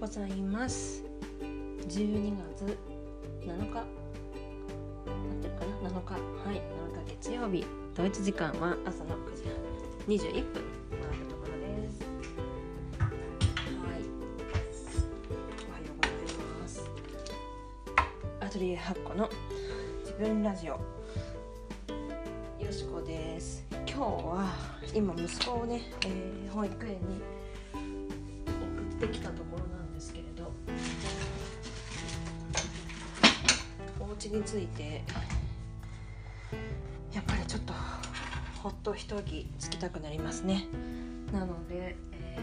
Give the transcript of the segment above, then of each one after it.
ございます。12月7日。合ってるかな？7日。はい。7日月曜日。ドイツ時間は朝の9時半21分。回るところです。はい。おはようございます。アトリエ8個の自分ラジオ。よしこです。今日は今息子をね、えー保育園に送ってきたところなんですお家に着いて。やっぱりちょっとほっと一息つきたくなりますね。なので、え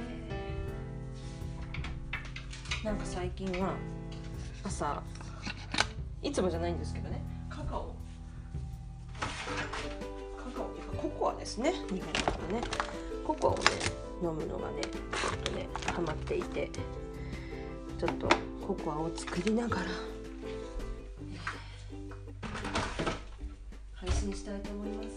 ーなんか最近は朝いつもじゃないんですけどね。カカオ。カカオっていうかココアですね。日本語でね。ココアをね飲むのがねちょっとねハマっていて。ちょっとココアを作りながら。信したいと思います。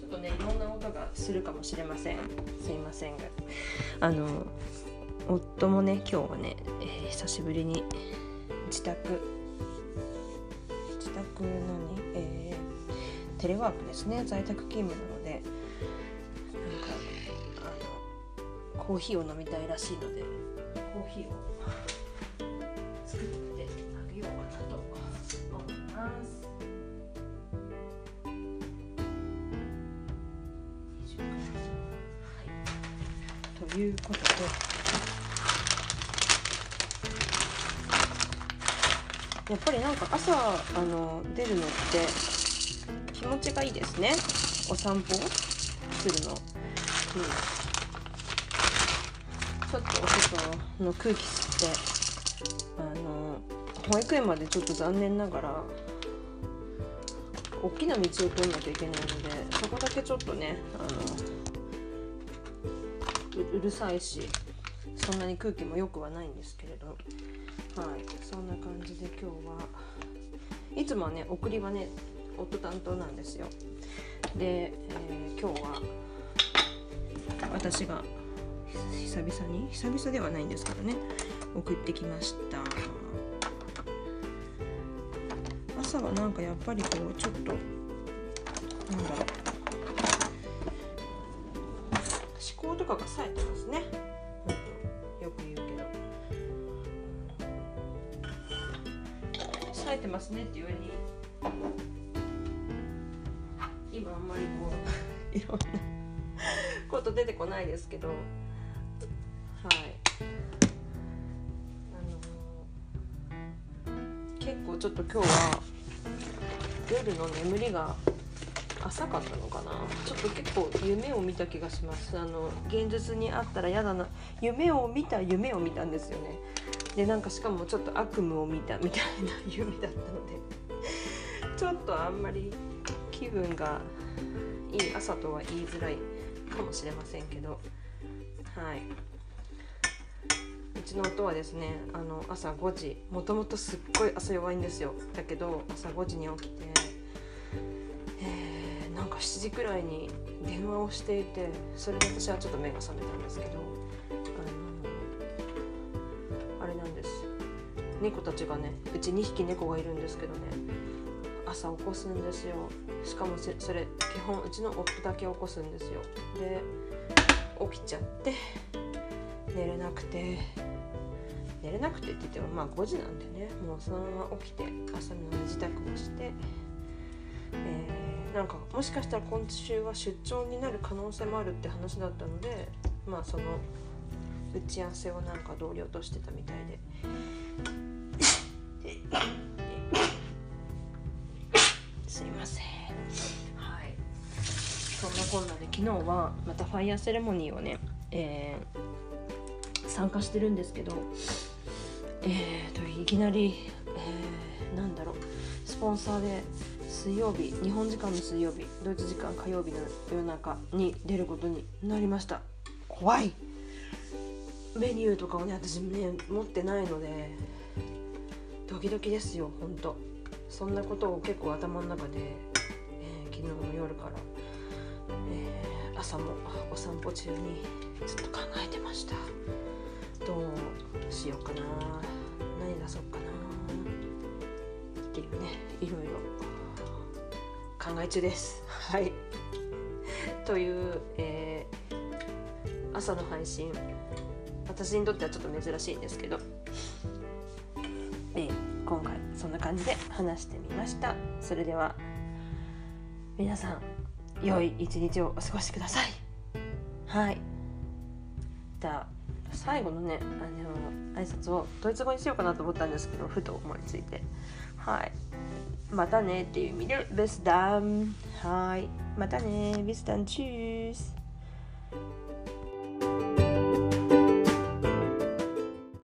ちょっとねいろんな音がするかもしれません。すいませんが。あの夫もね今日はね、えー久しぶりに自宅自宅何、えーテレワークですね。在宅勤務なのでなんかあのコーヒーを飲みたいらしいので。コーヒーを？い、ということで。やっぱりなんか朝あの出るのって気持ちがいいですね。お散歩するの、うん、ちょっとお外の空気吸ってあの保育園までちょっと残念ながら大きな道を通んなきゃいけないのでそこだけちょっとねあのうるさいしそんなに空気も良くはないんですけれど。はい。そんな感じで今日はいつもはね送りはね夫担当なんですよ。で、えー今日は私が久々に？久々ではないんですけどね。送ってきました。朝はなんかやっぱりこうちょっとかが冴えてますね。ほんとよく言うけど。冴えてますねっていうより今あんまりこう。いろんなこと出てこないですけど。はい。あの結構ちょっと今日は夜の眠りが浅かったのかな？ちょっと結構夢を見た気がします。あの現実にあったら嫌だな。夢を見た夢を見たんですよね。でなんかしかもちょっと悪夢を見たみたいな夢だったので。ちょっとあんまり気分がいい朝とは言いづらいかもしれませんけど。はい。うちの夫はですねあの朝5時。もともとすっごい朝弱いんですよ。だけど朝5時に起きて、7時くらいに電話をしていてそれで私はちょっと目が覚めたんですけどあのあれなんです。猫たちがねうち2匹猫がいるんですけどね朝起こすんですよ。しかもそれ基本うちの夫だけ起こすんですよ。で起きちゃって寝れなくて寝れなくてって言ってもまあ5時なんでねもうそのまま起きて朝の身支度をして、なんかもしかしたら今週は出張になる可能性もあるって話だったのでまあその打ち合わせをなんか同僚としてたみたいで。すいません。はい。そんなこんなで昨日はまたファイヤーセレモニーをね、えー参加してるんですけどえー、といきなり、えーなんだろうスポンサーで水曜日日本時間の水曜日ドイツ時間火曜日の夜中に出ることになりました。怖い。メニューとかをね私ね持ってないのでドキドキですよほんとそんなことを結構頭の中で、えー昨日の夜から、えー朝もお散歩中にずっと考えてました。どうしようかな。何出そうかな。っていうね考え中です。はい。という、えー、朝の配信。私にとってはちょっと珍しいんですけど、えー、今回そんな感じで話してみました。それでは皆さん良い一日をお過ごしください。はい。じゃあ最後のねあの挨拶をドイツ語にしようかなと思ったんですけどふと思いついて。はい。またねっていう意味でベスダンはい。またね。ベスダンチュース。